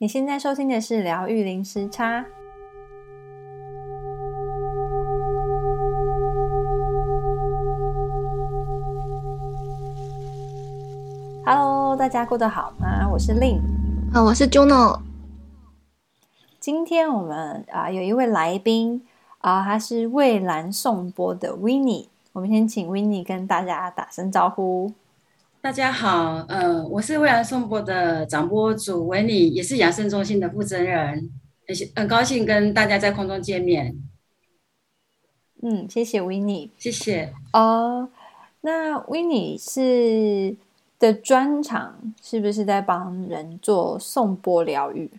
你现在收听的是疗愈零时差。Hello，大家过得好吗？我是 Lin，啊，我是 Juno。今天我们啊、呃、有一位来宾啊、呃，他是蔚蓝颂波的 Winnie。我们先请 Winnie 跟大家打声招呼。大家好，呃，我是蔚蓝颂钵的掌播主 Winnie，也是养生中心的负责人，很很高兴跟大家在空中见面。嗯，谢谢 Winnie，谢谢。哦，那 Winnie 是的专长是不是在帮人做颂钵疗愈？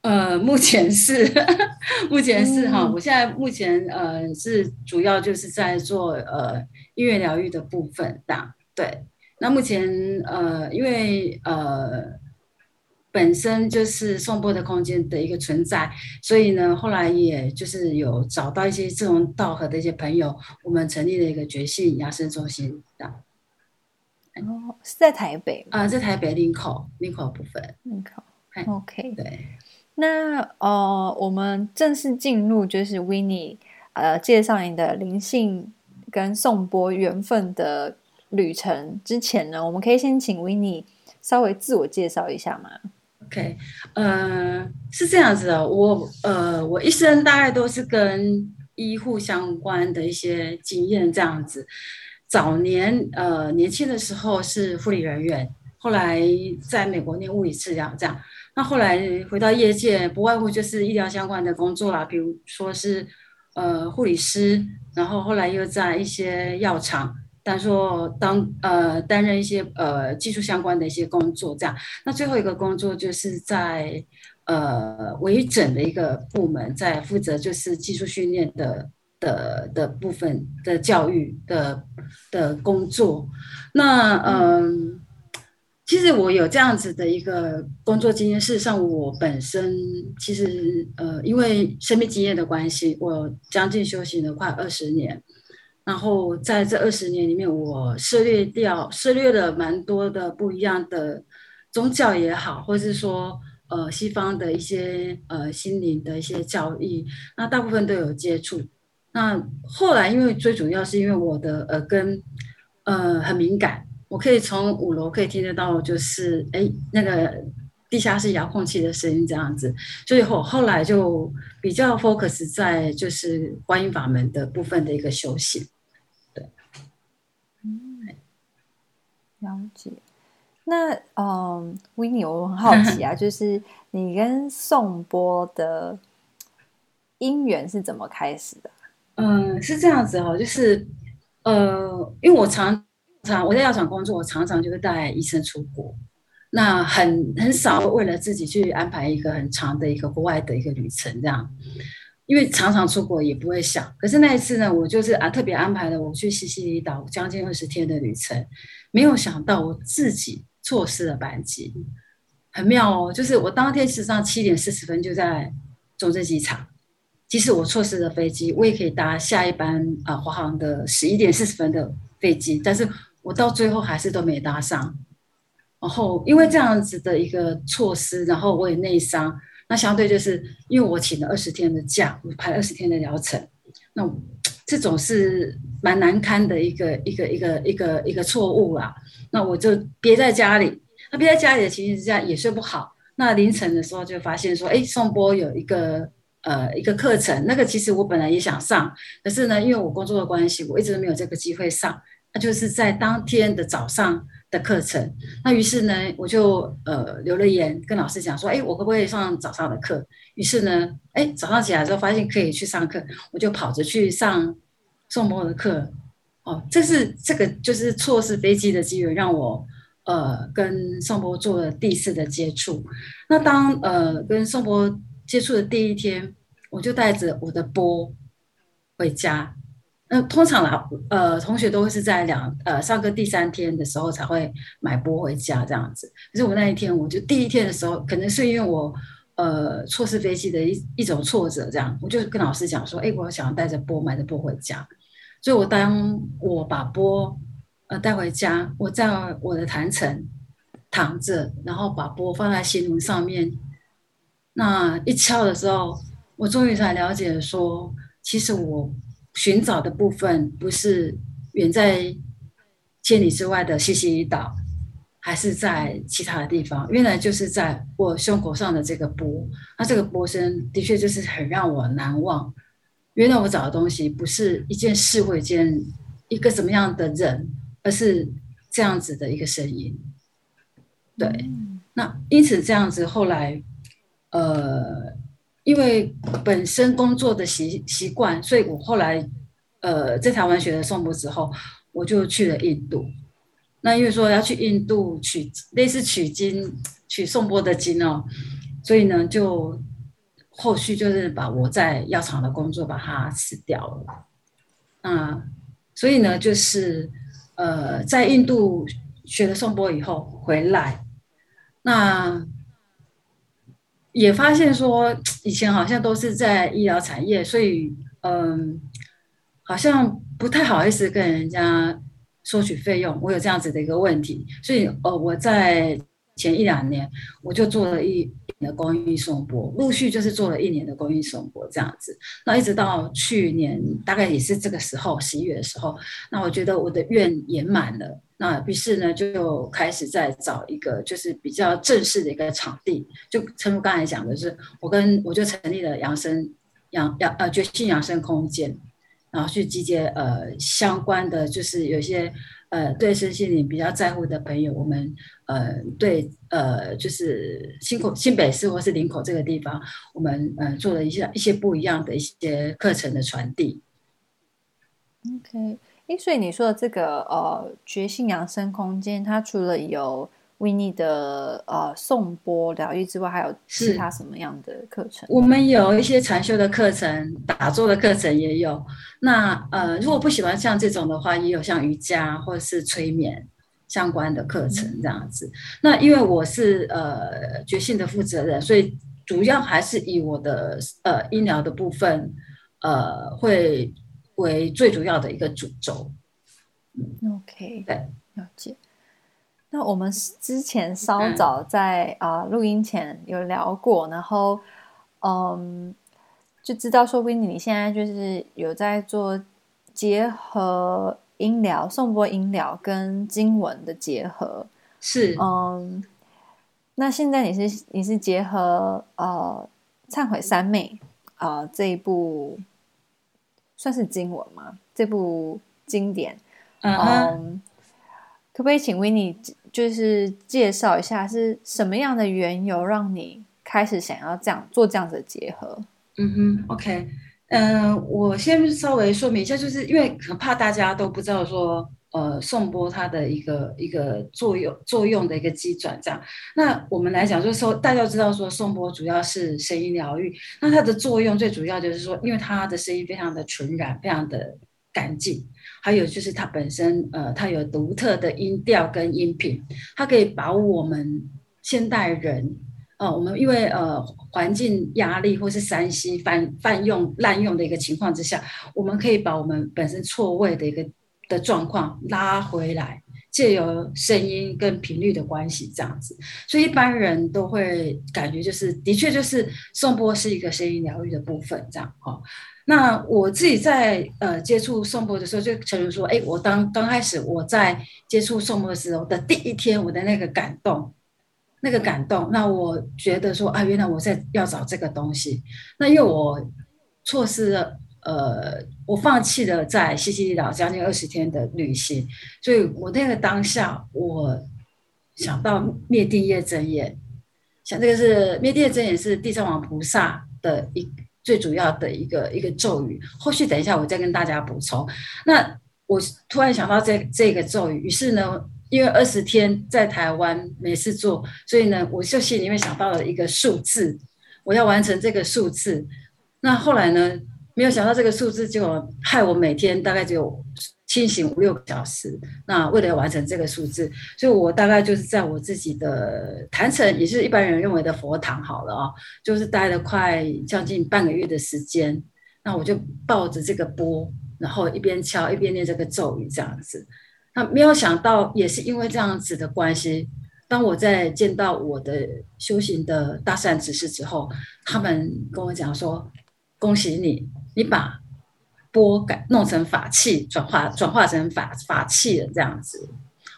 呃，目前是，目前是哈、嗯，我现在目前呃是主要就是在做呃音乐疗愈的部分的，对。那目前呃，因为呃本身就是颂钵的空间的一个存在，所以呢，后来也就是有找到一些志同道合的一些朋友，我们成立了一个觉性养生中心的。哦，是在台北啊，在台北林口林口部分。林口，OK。对。那呃，我们正式进入就是 Winnie 呃介绍你的灵性跟颂钵缘分的。旅程之前呢，我们可以先请 Winnie 稍微自我介绍一下吗？OK，呃，是这样子的，我呃，我一生大概都是跟医护相关的一些经验这样子。早年呃年轻的时候是护理人员，后来在美国念物理治疗这样。那后来回到业界，不外乎就是医疗相关的工作啦，比如说是呃护理师，然后后来又在一些药厂。但说当呃担任一些呃技术相关的一些工作这样，那最后一个工作就是在呃微整的一个部门，在负责就是技术训练的的的部分的教育的的工作。那嗯，其实我有这样子的一个工作经验。事实上，我本身其实呃因为生命经验的关系，我将近修行了快二十年。然后在这二十年里面，我涉猎掉、涉猎了蛮多的不一样的宗教也好，或是说呃西方的一些呃心灵的一些教义，那大部分都有接触。那后来因为最主要是因为我的耳根呃很敏感，我可以从五楼可以听得到，就是哎那个地下室遥控器的声音这样子，所以后后来就比较 focus 在就是观音法门的部分的一个修行。了解，那嗯，Winnie，我很好奇啊，就是你跟宋波的姻缘是怎么开始的？嗯，是这样子哦，就是呃，因为我常常我在药厂工作，我常常就会带医生出国，那很很少为了自己去安排一个很长的一个国外的一个旅程，这样，因为常常出国也不会想。可是那一次呢，我就是啊特别安排了我去西西里岛将近二十天的旅程。没有想到我自己错失了班机，很妙哦。就是我当天实际上七点四十分就在中正机场，即使我错失了飞机，我也可以搭下一班啊华航的十一点四十分的飞机，但是我到最后还是都没搭上。然后因为这样子的一个错失，然后我也内伤。那相对就是因为我请了二十天的假，我排二十天的疗程，那。这种是蛮难堪的一个一个一个一个一个错误啦。那我就憋在家里，那憋在家里的情形之下也睡不好。那凌晨的时候就发现说，哎，宋波有一个呃一个课程，那个其实我本来也想上，可是呢，因为我工作的关系，我一直都没有这个机会上。那就是在当天的早上的课程。那于是呢，我就呃留了言跟老师讲说，哎，我可不可以上早上的课？于是呢，哎，早上起来之后发现可以去上课，我就跑着去上宋波的课。哦，这是这个就是错失飞机的机缘，让我呃跟宋波做了第一次的接触。那当呃跟宋波接触的第一天，我就带着我的波回家。那通常啦，呃，同学都会是在两呃上课第三天的时候才会买波回家这样子。可是我那一天，我就第一天的时候，可能是因为我。呃，错失飞机的一一种挫折，这样我就跟老师讲说，哎，我想要带着波买着波回家。所以，我当我把波呃带回家，我在我的坛城躺着，然后把波放在心轮上面，那一敲的时候，我终于才了解说，其实我寻找的部分不是远在千里之外的西西里岛，还是在其他的地方，原来就是在我胸口上的这个波。那这个波声的确就是很让我难忘。原来我找的东西不是一件事或一件一个怎么样的人，而是这样子的一个声音。对，那因此这样子后来。呃，因为本身工作的习习惯，所以我后来呃在台湾学了颂钵之后，我就去了印度。那因为说要去印度取类似取经取颂钵的经哦，所以呢就后续就是把我在药厂的工作把它辞掉了。那，所以呢就是呃在印度学了颂钵以后回来，那。也发现说，以前好像都是在医疗产业，所以嗯，好像不太好意思跟人家收取费用。我有这样子的一个问题，所以呃，我在前一两年我就做了一年的公益颂钵，陆续就是做了一年的公益颂钵这样子。那一直到去年大概也是这个时候，十一月的时候，那我觉得我的愿也满了。那于是呢，就开始在找一个就是比较正式的一个场地，就诚如刚才讲的是，我跟我就成立了养生养养呃觉性养生空间，然后去集结呃相关的就是有些呃对身心灵比较在乎的朋友，我们呃对呃就是新口新北市或是林口这个地方，我们呃做了一些一些不一样的一些课程的传递。OK。诶，所以你说的这个呃觉性养生空间，它除了有 Winnie 的呃颂钵疗愈之外，还有其他什么样的课程？我们有一些禅修的课程，打坐的课程也有。那呃，如果不喜欢像这种的话，也有像瑜伽或者是催眠相关的课程这样子。嗯、那因为我是呃觉性的负责人，所以主要还是以我的呃医疗的部分呃会。为最主要的一个主轴。OK，对，了解。那我们之前稍早在啊、嗯呃、录音前有聊过，然后嗯，就知道说 Winnie 你现在就是有在做结合音疗、颂钵音疗跟经文的结合，是嗯。那现在你是你是结合呃忏悔三昧啊、呃、这一部。算是经文吗？这部经典，嗯、uh-huh. um, 可不可以请 Winnie 就是介绍一下是什么样的缘由让你开始想要这样做这样子的结合？嗯哼，OK，嗯、呃，我先稍微说明一下，就是因为很怕大家都不知道说。呃，颂钵它的一个一个作用作用的一个机转，这样。那我们来讲，就是说，大家知道说，颂钵主要是声音疗愈。那它的作用最主要就是说，因为它的声音非常的纯然，非常的干净。还有就是它本身，呃，它有独特的音调跟音频，它可以把我们现代人，呃，我们因为呃环境压力或是三 C 泛泛用滥用的一个情况之下，我们可以把我们本身错位的一个。的状况拉回来，借由声音跟频率的关系这样子，所以一般人都会感觉就是，的确就是颂钵是一个声音疗愈的部分这样哈。那我自己在呃接触颂钵的时候，就承认说，哎，我当刚开始我在接触颂钵的时候的第一天，我的那个感动，那个感动，那我觉得说啊，原来我在要找这个东西，那因为我错失了。呃，我放弃了在西西里岛将近二十天的旅行，所以我那个当下，我想到灭定业真言，想这个是灭定业真言是地藏王菩萨的一最主要的一个一个咒语。后续等一下我再跟大家补充。那我突然想到这这个咒语，于是呢，因为二十天在台湾没事做，所以呢，我就心里面想到了一个数字，我要完成这个数字。那后来呢？没有想到这个数字就害我每天大概只有清醒五六个小时。那为了要完成这个数字，所以我大概就是在我自己的坛城，也是一般人认为的佛堂好了啊，就是待了快将近半个月的时间。那我就抱着这个钵，然后一边敲一边念这个咒语，这样子。那没有想到，也是因为这样子的关系，当我在见到我的修行的大善知识之后，他们跟我讲说：“恭喜你，你把波改弄成法器，转化转化成法法器了。”这样子，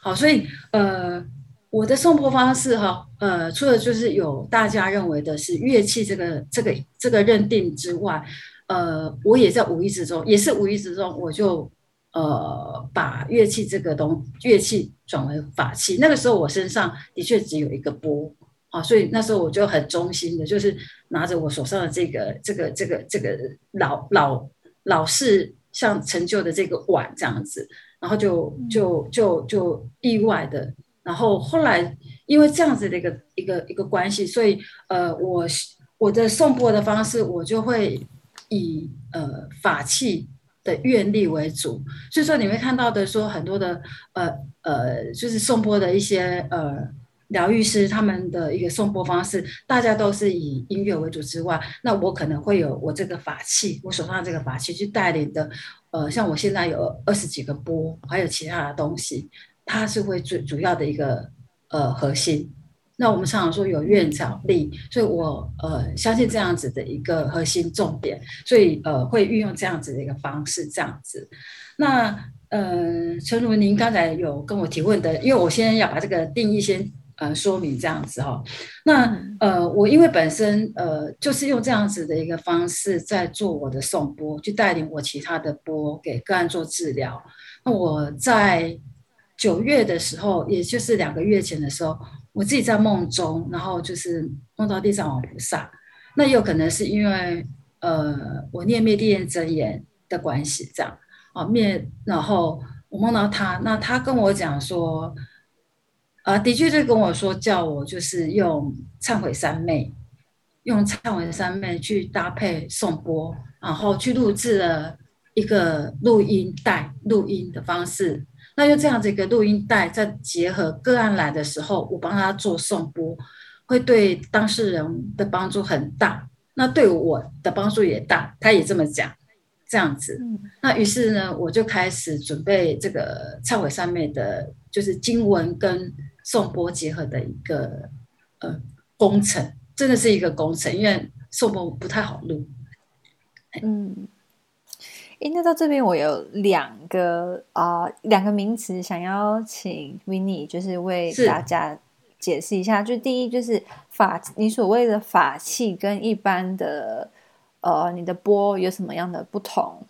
好，所以呃，我的送钵方式哈，呃，除了就是有大家认为的是乐器这个这个这个认定之外，呃，我也在无意之中，也是无意之中，我就。呃，把乐器这个东乐器转为法器，那个时候我身上的确只有一个钵啊，所以那时候我就很忠心的，就是拿着我手上的这个这个这个这个老老老式像陈旧的这个碗这样子，然后就就就就意外的，然后后来因为这样子的一个一个一个关系，所以呃，我我的颂钵的方式，我就会以呃法器。的愿力为主，所以说你会看到的说很多的呃呃，就是颂钵的一些呃疗愈师他们的一个颂钵方式，大家都是以音乐为主之外，那我可能会有我这个法器，我手上这个法器去带领的，呃，像我现在有二十几个钵，还有其他的东西，它是会最主要的一个呃核心。那我们常常说有院长力，所以我呃相信这样子的一个核心重点，所以呃会运用这样子的一个方式，这样子。那呃，陈如您刚才有跟我提问的，因为我现在要把这个定义先呃说明这样子哈。那呃，我因为本身呃就是用这样子的一个方式在做我的送波，去带领我其他的波给个案做治疗。那我在九月的时候，也就是两个月前的时候。我自己在梦中，然后就是梦到地藏王菩萨，那也有可能是因为呃我念灭地愿真言的关系，这样啊灭，然后我梦到他，那他跟我讲说，啊的确就跟我说叫我就是用忏悔三昧，用忏悔三昧去搭配颂钵，然后去录制了一个录音带，录音的方式。那用这样子一个录音带，再结合个案来的时候，我帮他做颂钵，会对当事人的帮助很大。那对我的帮助也大，他也这么讲，这样子。那于是呢，我就开始准备这个忏悔三昧的，就是经文跟颂钵结合的一个呃工程，真的是一个工程，因为颂钵不太好录。嗯。诶，那到这边我有两个啊、呃，两个名词想要请 Winnie 就是为大家解释一下。就第一就是法，你所谓的法器跟一般的呃你的钵有什么样的不同？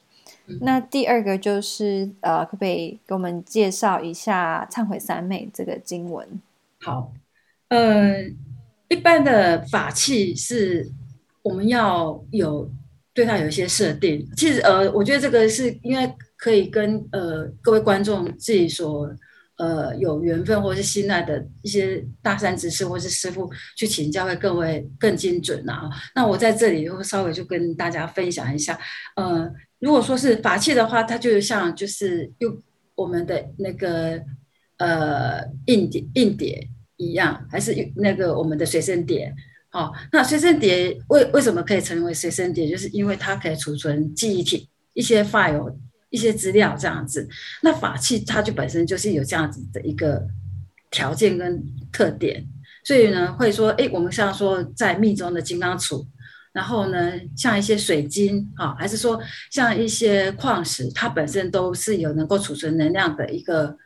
嗯、那第二个就是呃，可不可以给我们介绍一下《忏悔三昧》这个经文？好，呃，一般的法器是我们要有。对它有一些设定，其实呃，我觉得这个是因为可以跟呃各位观众自己所呃有缘分或者是信赖的一些大善知识或是师傅去请教，会更为更精准啊。那我在这里会稍微就跟大家分享一下，呃，如果说是法器的话，它就像就是用我们的那个呃硬碟硬碟一样，还是那个我们的随身碟。哦，那随身碟为为什么可以成为随身碟？就是因为它可以储存记忆体、一些 file、一些资料这样子。那法器它就本身就是有这样子的一个条件跟特点，所以呢，会说，诶，我们像说在密宗的金刚杵，然后呢，像一些水晶啊，还是说像一些矿石，它本身都是有能够储存能量的一个，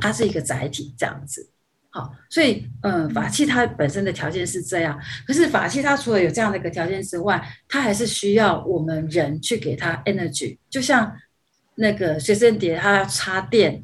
它是一个载体这样子。好，所以，嗯，法器它本身的条件是这样，可是法器它除了有这样的一个条件之外，它还是需要我们人去给它 energy，就像那个随身碟，它要插电，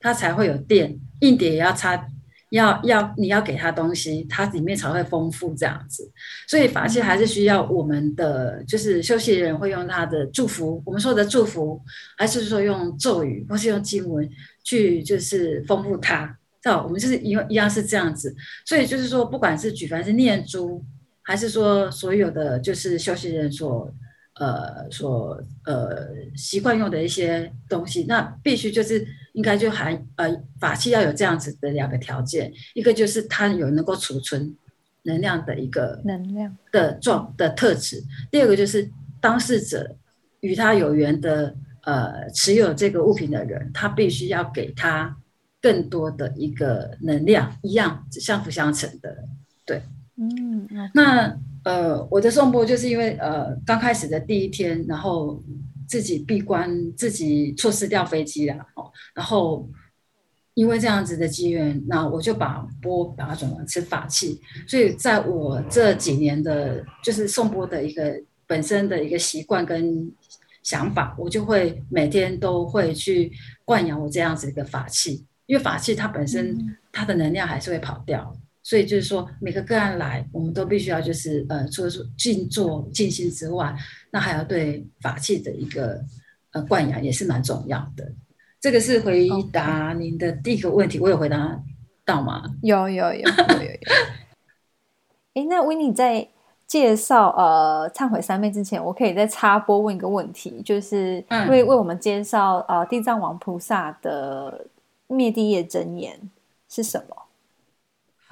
它才会有电；硬碟也要插，要要你要给它东西，它里面才会丰富这样子。所以法器还是需要我们的，就是修行人会用他的祝福，我们说的祝福，还是说用咒语或是用经文去就是丰富它。我们就是一样一样是这样子，所以就是说，不管是举凡是念珠，还是说所有的就是修行人所呃所呃习惯用的一些东西，那必须就是应该就含呃法器要有这样子的两个条件，一个就是它有能够储存能量的一个能量的状的特质，第二个就是当事者与他有缘的呃持有这个物品的人，他必须要给他。更多的一个能量，一样相辅相成的。对，嗯，那呃，我的颂钵就是因为呃刚开始的第一天，然后自己闭关，自己错失掉飞机了哦，然后。因为这样子的机缘，那我就把钵把它转成法器，所以在我这几年的，就是颂钵的一个本身的一个习惯跟想法，我就会每天都会去灌养我这样子一个法器，因为法器它本身它的能量还是会跑掉，所以就是说每个个案来，我们都必须要就是呃，除了说静坐静心之外，那还要对法器的一个呃灌养也是蛮重要的。这个是回答您的第一个问题我有回答到吗？有有有有有有。哎，那 Winnie 在介绍呃忏悔三昧之前，我可以再插播问一个问题，就是为为我们介绍呃地藏王菩萨的灭地业真言是什么？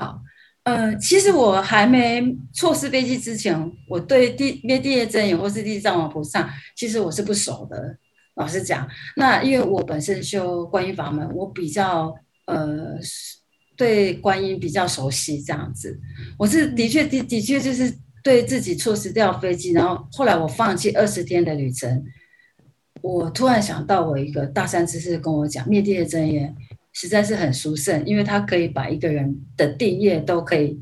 好，呃，其实我还没错失飞机之前，我对地灭地业真言或是地藏王菩萨，其实我是不熟的。老实讲，那因为我本身修观音法门，我比较呃对观音比较熟悉，这样子，我是的确的的确就是对自己错失掉飞机，然后后来我放弃二十天的旅程，我突然想到我一个大善知识跟我讲，灭地的真言实在是很殊胜，因为它可以把一个人的定业都可以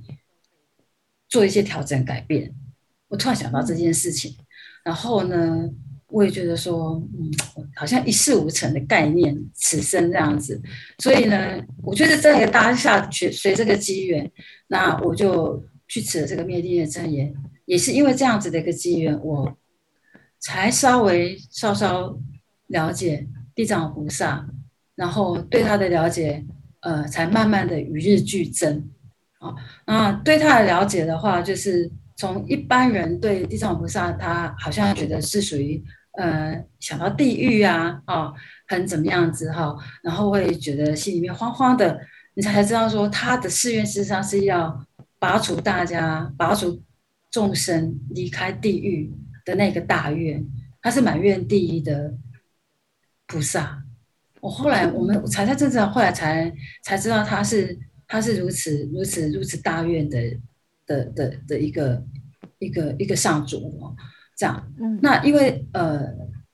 做一些调整改变。我突然想到这件事情，然后呢，我也觉得说，嗯，好像一事无成的概念，此生这样子。所以呢，我觉得这个当下去随这个机缘，那我就去持了这个灭地业真言。也是因为这样子的一个机缘，我才稍微稍稍了解地藏菩萨，然后对他的了解，呃，才慢慢的与日俱增。啊，那对他的了解的话，就是从一般人对地藏菩萨，他好像觉得是属于。呃，想到地狱啊，啊，很怎么样子哈，然后会觉得心里面慌慌的，你才知道说他的誓愿事实上是要拔除大家、拔除众生离开地狱的那个大愿，他是满愿第一的菩萨。我后来我们才在真正后来才才知道他是他是如此如此如此大愿的的的的一个一个一个上主哦。这样，嗯那因为呃，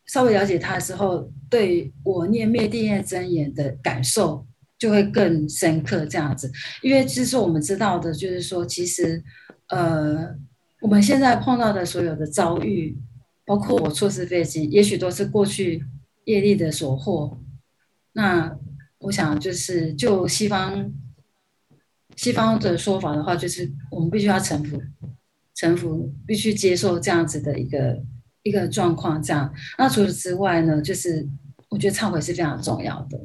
稍微了解他的时候，对我念灭地业真言的感受就会更深刻。这样子，因为其实我们知道的，就是说，其实呃，我们现在碰到的所有的遭遇，包括我错失飞机，也许都是过去业力的所获。那我想，就是就西方西方的说法的话，就是我们必须要臣服。臣服，必须接受这样子的一个一个状况。这样，那除此之外呢，就是我觉得忏悔是非常重要的。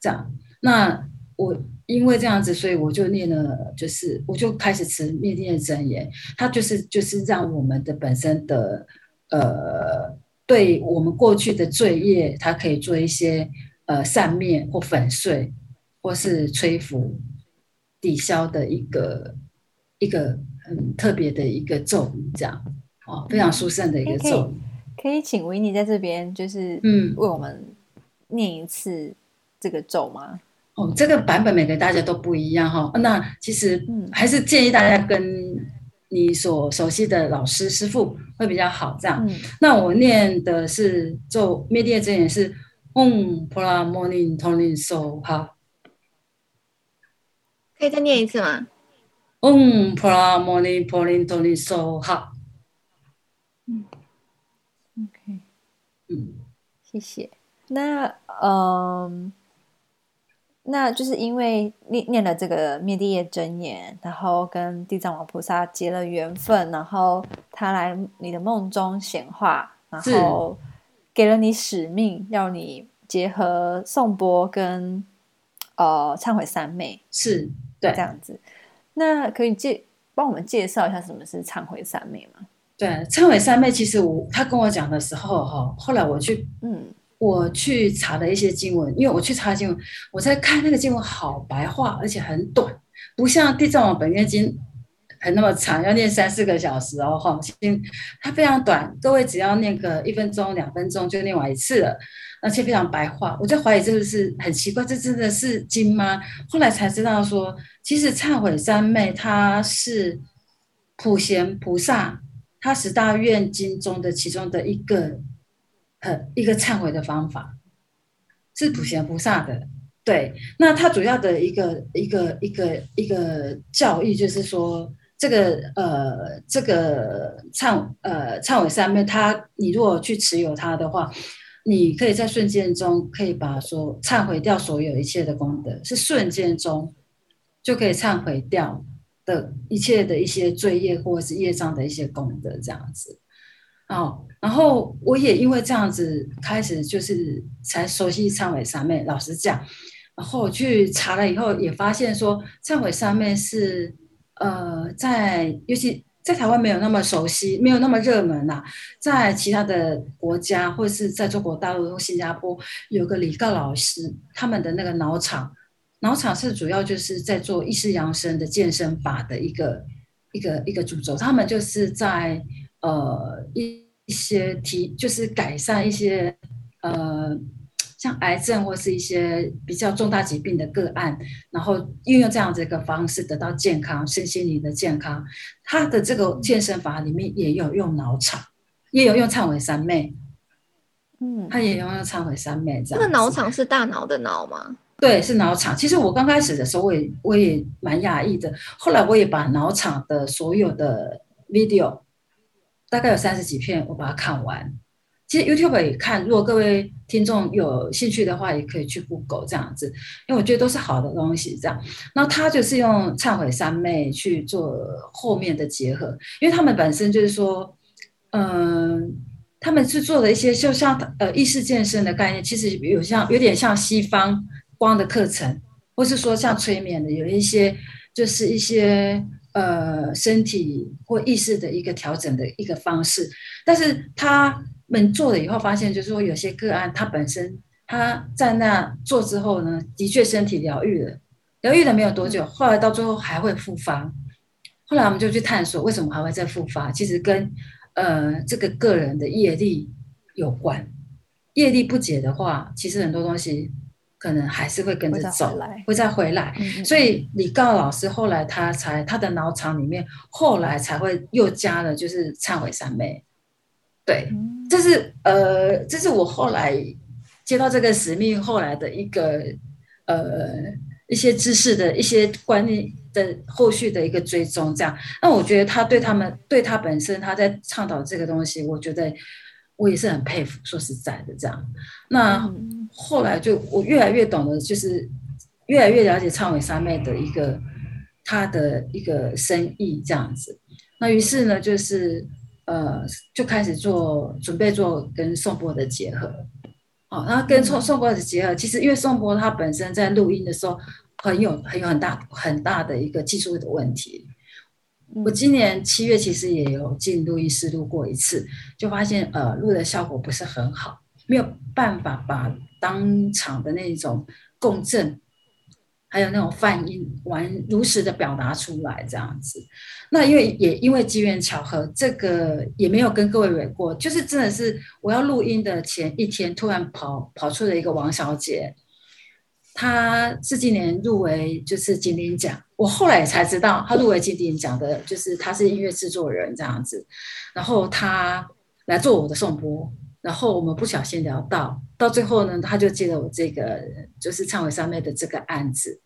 这样，那我因为这样子，所以我就念了，就是我就开始持灭念真言。它就是就是让我们的本身的呃，对我们过去的罪业，它可以做一些呃散灭或粉碎，或是吹拂、抵消的一个一个。很特别的一个咒语，这样哦，非常殊胜的一个咒语。可以，请 Winnie 在这边，就是嗯，为我们念一次这个咒吗？嗯、哦，这个版本每个大家都不一样哈、哦。那其实还是建议大家跟你所熟悉的老师师傅会比较好。这样，嗯、那我念的是咒灭地业真言是嗡婆拉摩尼陀罗尼娑哈。可以再念一次吗？嗡婆拉摩尼婆林多尼娑哈。嗯，OK，嗯，谢谢。那嗯，那就是因为念念了这个灭地业真言，然后跟地藏王菩萨结了缘分，然后他来你的梦中显化，然后给了你使命，要你结合颂钵跟呃忏悔三昧，是对这样子。那可以介帮我们介绍一下什么是忏悔三昧吗？对，忏悔三昧其实我他跟我讲的时候哈，后来我去嗯，我去查了一些经文，因为我去查经文，我在看那个经文好白话，而且很短，不像地藏王本愿经很那么长，要念三四个小时哦，哈，它非常短，各位只要念个一分钟、两分钟就念完一次了，而且非常白话。我就怀疑这个是很奇怪，这真的是经吗？后来才知道说，其实忏悔三昧它是普贤菩萨他十大愿经中的其中的一个，呃，一个忏悔的方法，是普贤菩萨的。对，那它主要的一个一个一个一个教义就是说，这个呃这个忏呃忏悔三昧，它你如果去持有它的话，你可以在瞬间中可以把说忏悔掉所有一切的功德，是瞬间中就可以忏悔掉的一切的一些罪业或者是业障的一些功德这样子。哦，然后我也因为这样子开始就是才熟悉忏悔三昧，老实讲。然后去查了以后，也发现说忏悔三昧是呃，在尤其在台湾没有那么熟悉，没有那么热门呐、在其他的国家，或者是在中国大陆新加坡，有个李告老师，他们的那个脑场，脑场是主要就是在做意识扬升的健身法的一个一个一个主轴。他们就是在呃一一些提，就是改善一些呃。像癌症或是一些比较重大疾病的个案，然后运用这样子一个方式得到健康，身心灵的健康。他的这个健身法里面也有用脑场，也有用忏悔三昧。嗯，他也有用忏悔三昧这样。那个脑场是大脑的脑吗？对，是脑场。其实我刚开始的时候，我也我也蛮讶异的。后来我也把脑场的所有的 video，大概有三十几片，我把它看完。其实 YouTube 也看，如果各位听众有兴趣的话，也可以去 Google 这样子，因为我觉得都是好的东西。这样，那他就是用忏悔三昧去做后面的结合，因为他们本身就是说，嗯、他们是做的一些，就像呃意识健身的概念，其实有像有点像西方光的课程，或是说像催眠的，有一些就是一些呃身体或意识的一个调整的一个方式，但是他。们做了以后，发现就是说，有些个案他本身他在那做之后呢，的确身体疗愈了，疗愈了没有多久，后来到最后还会复发。后来我们就去探索为什么还会再复发，其实跟呃这个个人的业力有关。业力不解的话，其实很多东西可能还是会跟着走，会再回来。回来嗯嗯，所以李告老师后来他才他的脑场里面，后来才会又加了就是忏悔三昧。对，这是呃，这是我后来接到这个使命后来的一个呃一些知识的一些观念的后续的一个追踪，这样。那我觉得他对他们对他本身他在倡导这个东西，我觉得我也是很佩服。说实在的，这样。那后来就我越来越懂得，就是越来越了解忏悔三妹的一个他的一个深意这样子。那于是呢，就是。呃，就开始做准备做跟颂钵的结合，哦，然后跟颂颂钵的结合，其实因为颂钵它本身在录音的时候很有很有很大很大的一个技术的问题。我今年七月其实也有进录音室录过一次，就发现呃录的效果不是很好，没有办法把当场的那种共振。还有那种泛音完如实的表达出来这样子，那因为也因为机缘巧合，这个也没有跟各位蕊过，就是真的是我要录音的前一天，突然跑跑出了一个王小姐，她是今年入围就是金鼎奖，我后来才知道她入围金鼎奖的，就是她是音乐制作人这样子，然后她来做我的颂钵。然后我们不小心聊到，到最后呢，他就接了我这个就是忏悔三昧的这个案子，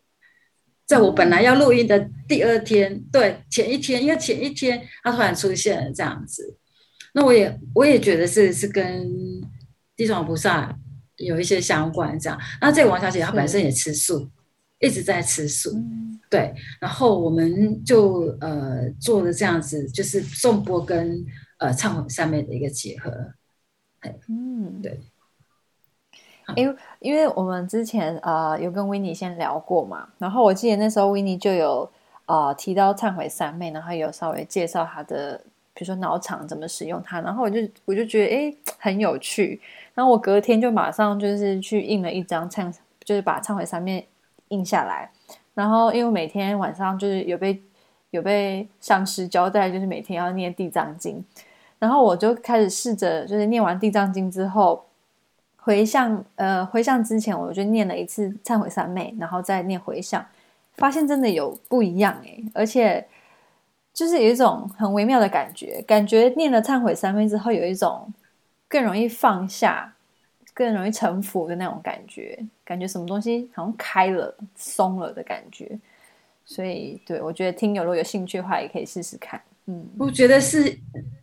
在我本来要录音的第二天，对，前一天，因为前一天他突然出现了这样子，那我也我也觉得是是跟地藏菩萨有一些相关这样。那这个王小姐她本身也吃素，一直在吃素，对。然后我们就呃做了这样子，就是颂钵跟呃忏悔三昧的一个结合。嗯，对，因为因为我们之前呃有跟 Winnie 先聊过嘛，然后我记得那时候 Winnie 就有呃提到忏悔三昧，然后有稍微介绍他的，比如说脑场怎么使用它，然后我就我就觉得哎 很有趣，然后我隔天就马上就是去印了一张忏，就是把忏悔三昧印下来，然后因为每天晚上就是有被有被上师交代，就是每天要念地藏经，然后我就开始试着，就是念完地藏经之后，回向，呃，回向之前我就念了一次忏悔三昧，然后再念回向，发现真的有不一样诶，而且就是有一种很微妙的感觉，感觉念了忏悔三昧之后，有一种更容易放下。更容易臣服的那种感觉，感觉什么东西好像开了、松了的感觉，所以对我觉得听友如果有兴趣的话，也可以试试看。嗯，我觉得是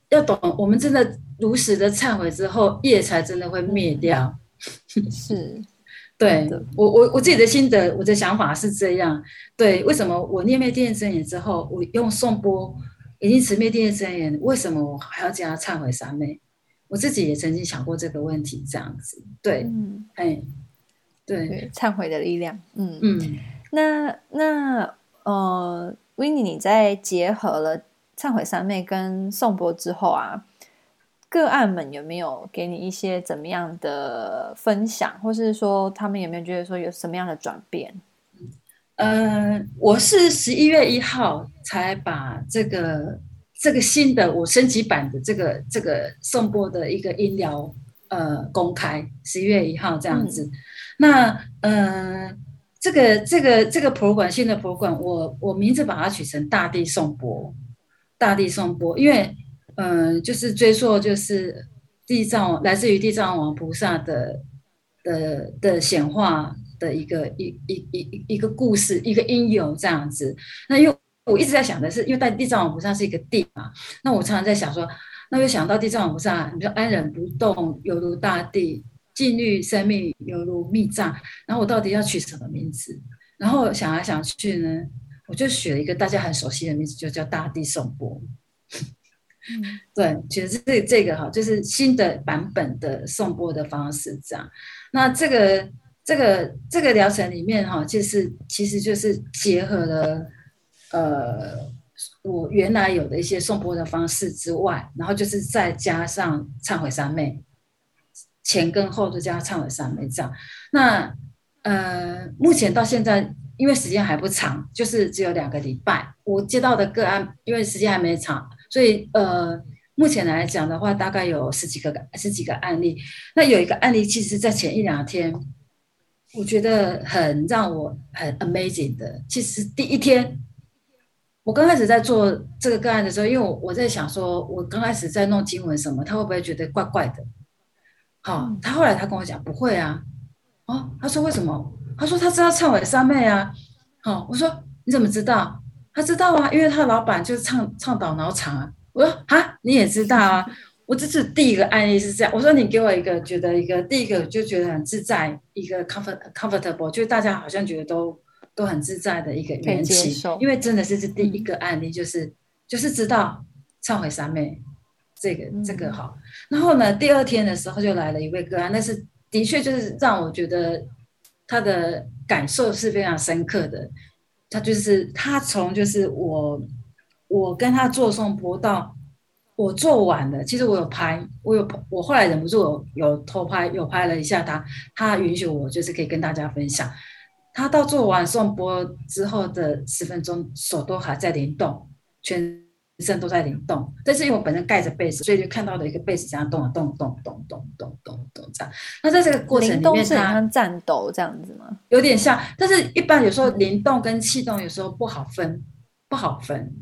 要懂，我们真的如实的忏悔之后，业才真的会灭掉。嗯、是，对我我我自己的心得，我的想法是这样。对，为什么我念灭定真言之后，我用颂钵已经持灭定真言，为什么我还要加忏悔三昧？我自己也曾经想过这个问题，这样子，对，嗯，哎，对，对，忏悔的力量，嗯。嗯，那那呃，Winnie，你在结合了忏悔三昧跟颂钵之后啊，个案们有没有给你一些怎么样的分享，或是说他们有没有觉得说有什么样的转变？嗯、呃，我是十一月一号才把这个。这个新的我升级版的这个这个颂钵的一个音疗呃公开十一月一号这样子，嗯、那呃这个这个这个 program 新的 program 我我名字把它取成大地颂钵，大地颂钵，因为呃就是追溯就是地藏来自于地藏王菩萨的的的显化的一个一一一一个故事一个因由这样子，那又。我一直在想的是，因为在地藏王菩萨是一个地嘛，那我常常在想说，那就想到地藏王菩萨，你说安忍不动，犹如大地；静虑生命，犹如密藏。然后我到底要取什么名字？然后想来想去呢，我就取了一个大家很熟悉的名字，就叫大地颂钵。嗯、对，其实这这个哈，就是新的版本的颂钵的方式这样。那这个这个这个疗程里面哈，就是其实就是结合了。呃，我原来有的一些颂钵的方式之外，然后就是再加上忏悔三昧，前跟后都加忏悔三昧这样。那呃，目前到现在，因为时间还不长，就是只有两个礼拜，我接到的个案，因为时间还没长，所以呃，目前来讲的话，大概有十几个十几个案例。那有一个案例，其实在前一两天，我觉得很让我很 amazing 的，其实第一天。我刚开始在做这个个案的时候，因为我我在想说，我刚开始在弄经文什么，他会不会觉得怪怪的？好，他后来他跟我讲不会啊，哦，他说为什么？他说他知道忏悔三昧啊。好，我说你怎么知道？他知道啊，因为他老板就是倡倡导脑场啊。我说啊，你也知道啊？我这是第一个案例是这样。我说你给我一个觉得一个第一个就觉得很自在，一个 comfort comfortable，就是大家好像觉得都。都很自在的一个缘起，因为真的是这第一个案例，就是、嗯、就是知道忏悔三昧这个、嗯、这个好。然后呢，第二天的时候就来了一位个案，但是的确就是让我觉得他的感受是非常深刻的。他就是他从就是我我跟他做颂钵到我做完了，其实我有拍，我有我后来忍不住有偷拍，有拍了一下他，他允许我就是可以跟大家分享。他到做完颂钵之后的十分钟，手都还在灵动，全身都在灵动。但是因为我本身盖着被子，所以就看到了一个被子这样动啊动动动动动动动这样。那在这个过程里面，它像颤抖这样子吗？有点像，但是一般有时候灵动跟气动有时候不好分，不好分。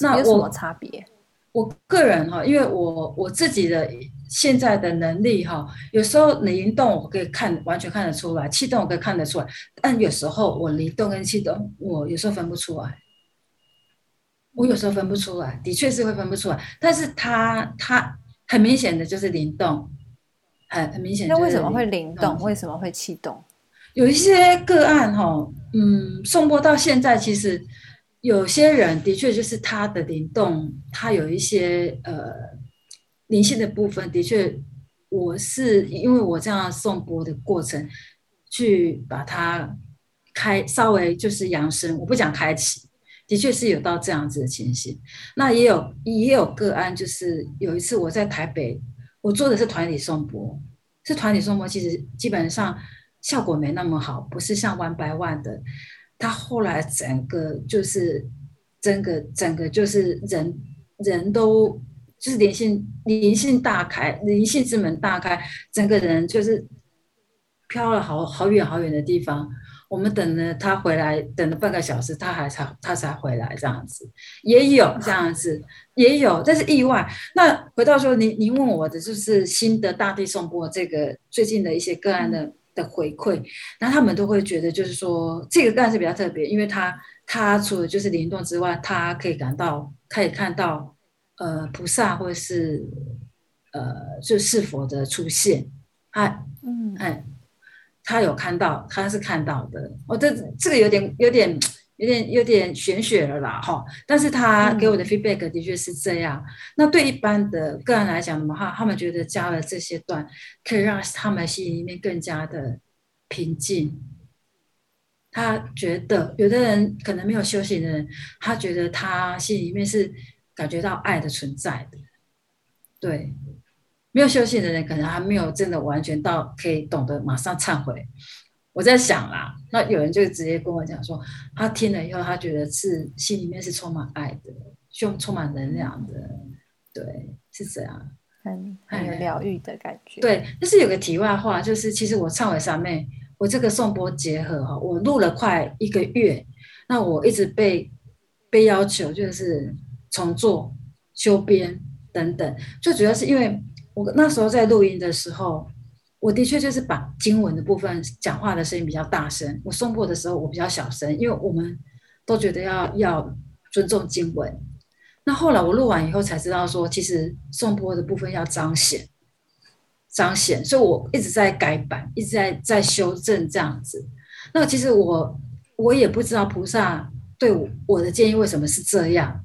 那有什么差别？我个人哈，因为我我自己的现在的能力哈，有时候灵动我可以看完全看得出来，气动我可以看得出来，但有时候我灵动跟气动我有时候分不出来，我有时候分不出来，的确是会分不出来，但是它它很明显的就是灵动，很很明显。那为什么会灵动？为什么会气动？有一些个案哈，嗯，送播到现在其实。有些人的确就是他的灵动，他有一些呃灵性的部分，的确，我是因为我这样送播的过程，去把它开稍微就是扬升，我不讲开启，的确是有到这样子的情形。那也有也有个案，就是有一次我在台北，我做的是团体颂钵，是团体颂钵，其实基本上效果没那么好，不是像 one by one 的。他后来整个就是整个整个就是人人都就是灵性灵性大开，灵性之门大开，整个人就是飘了好好远好远的地方。我们等了他回来，等了半个小时，他还才他才回来，这样子也有这样子也有，但是意外。那回到说，您您问我的就是新的大地颂钵这个最近的一些个案的的回馈，那他们都会觉得就是说这个个案是比较特别，因为他他除了就是灵动之外，他可以感到可以看到呃菩萨或者是呃就是佛的出现，哎嗯哎。他有看到，他是看到的。哦，这这个有点、有点、有点、有点玄学了啦，哈。但是他给我的 feedback 的确是这样。嗯、那对一般的个人来讲的话，他们觉得加了这些段，可以让他们心里面更加的平静。他觉得，有的人可能没有修行的人，他觉得他心里面是感觉到爱的存在的，对。没有修行的人，可能还没有真的完全到可以懂得马上忏悔。我在想啦，那有人就直接跟我讲说，他听了以后，他觉得是心里面是充满爱的，充充满能量的，对，是这样，很很有疗愈的感觉。对，但是有个题外话，就是其实我忏悔三妹，我这个颂钵结合哈，我录了快一个月，那我一直被被要求就是重做、修编等等，最主要是因为。我那时候在录音的时候，我的确就是把经文的部分讲话的声音比较大声。我颂钵的时候，我比较小声，因为我们都觉得要要尊重经文。那后来我录完以后才知道说，其实颂钵的部分要彰显，彰显，所以我一直在改版，一直在在修正这样子。那其实我我也不知道菩萨对我我的建议为什么是这样。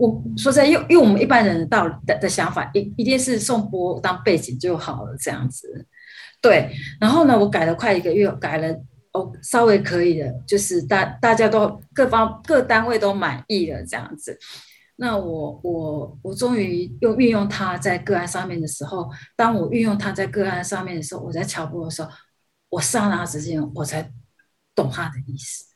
我说在，因因为我们一般人到的的想法，一一定是颂钵当背景就好了，这样子。对，然后呢，我改了快一个月，改了哦，稍微可以的，就是大大家都各方各单位都满意了，这样子。那我我我终于又运用它在个案上面的时候，当我运用它在个案上面的时候，我在敲钵的时候，我刹那之间我才懂它的意思，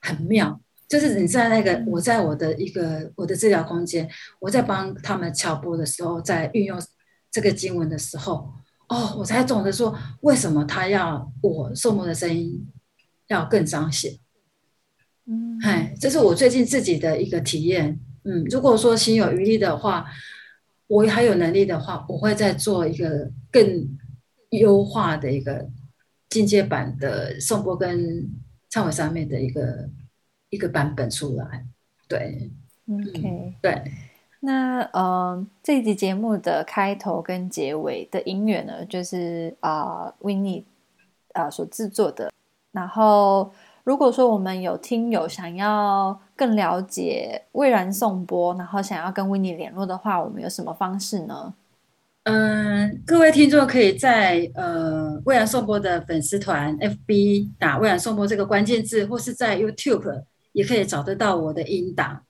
很妙。就是你在那个，我在我的一个我的治疗空间，我在帮他们敲拨的时候，在运用这个经文的时候，哦，我才懂得说，为什么他要我颂钵的声音要更彰显。嗯，嗨，这是我最近自己的一个体验。嗯，如果说心有余力的话，我还有能力的话，我会再做一个更优化的一个进阶版的颂钵跟忏悔上面的一个。一个版本出来，对，OK，嗯，对。那呃，这一集节目的开头跟结尾的音乐呢，就是啊，Winnie 啊所制作的。然后，如果说我们有听友想要更了解蔚然颂钵，然后想要跟 Winnie 联络的话，我们有什么方式呢？嗯，各位听众可以在呃蔚然颂钵的粉丝团 FB 打“蔚然颂钵”这个关键字，或是在 YouTube。也可以找得到我的音档。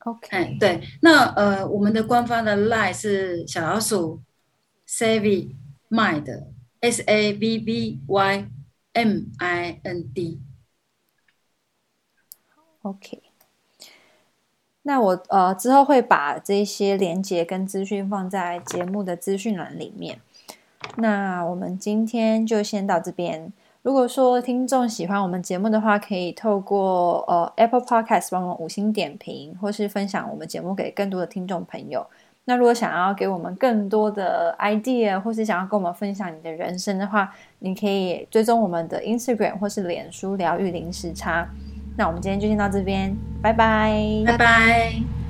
OK，哎，对，那呃，我们的官方的 line 是小老鼠 Savvy Mind S A V V Y M I N D。OK，那我呃之后会把这些连接跟资讯放在节目的资讯栏里面。那我们今天就先到这边。如果说听众喜欢我们节目的话，可以透过呃 Apple Podcast 帮我们五星点评，或是分享我们节目给更多的听众朋友。那如果想要给我们更多的 idea，或是想要跟我们分享你的人生的话，你可以追踪我们的 Instagram 或是脸书疗愈零时差。那我们今天就先到这边，拜拜，拜拜。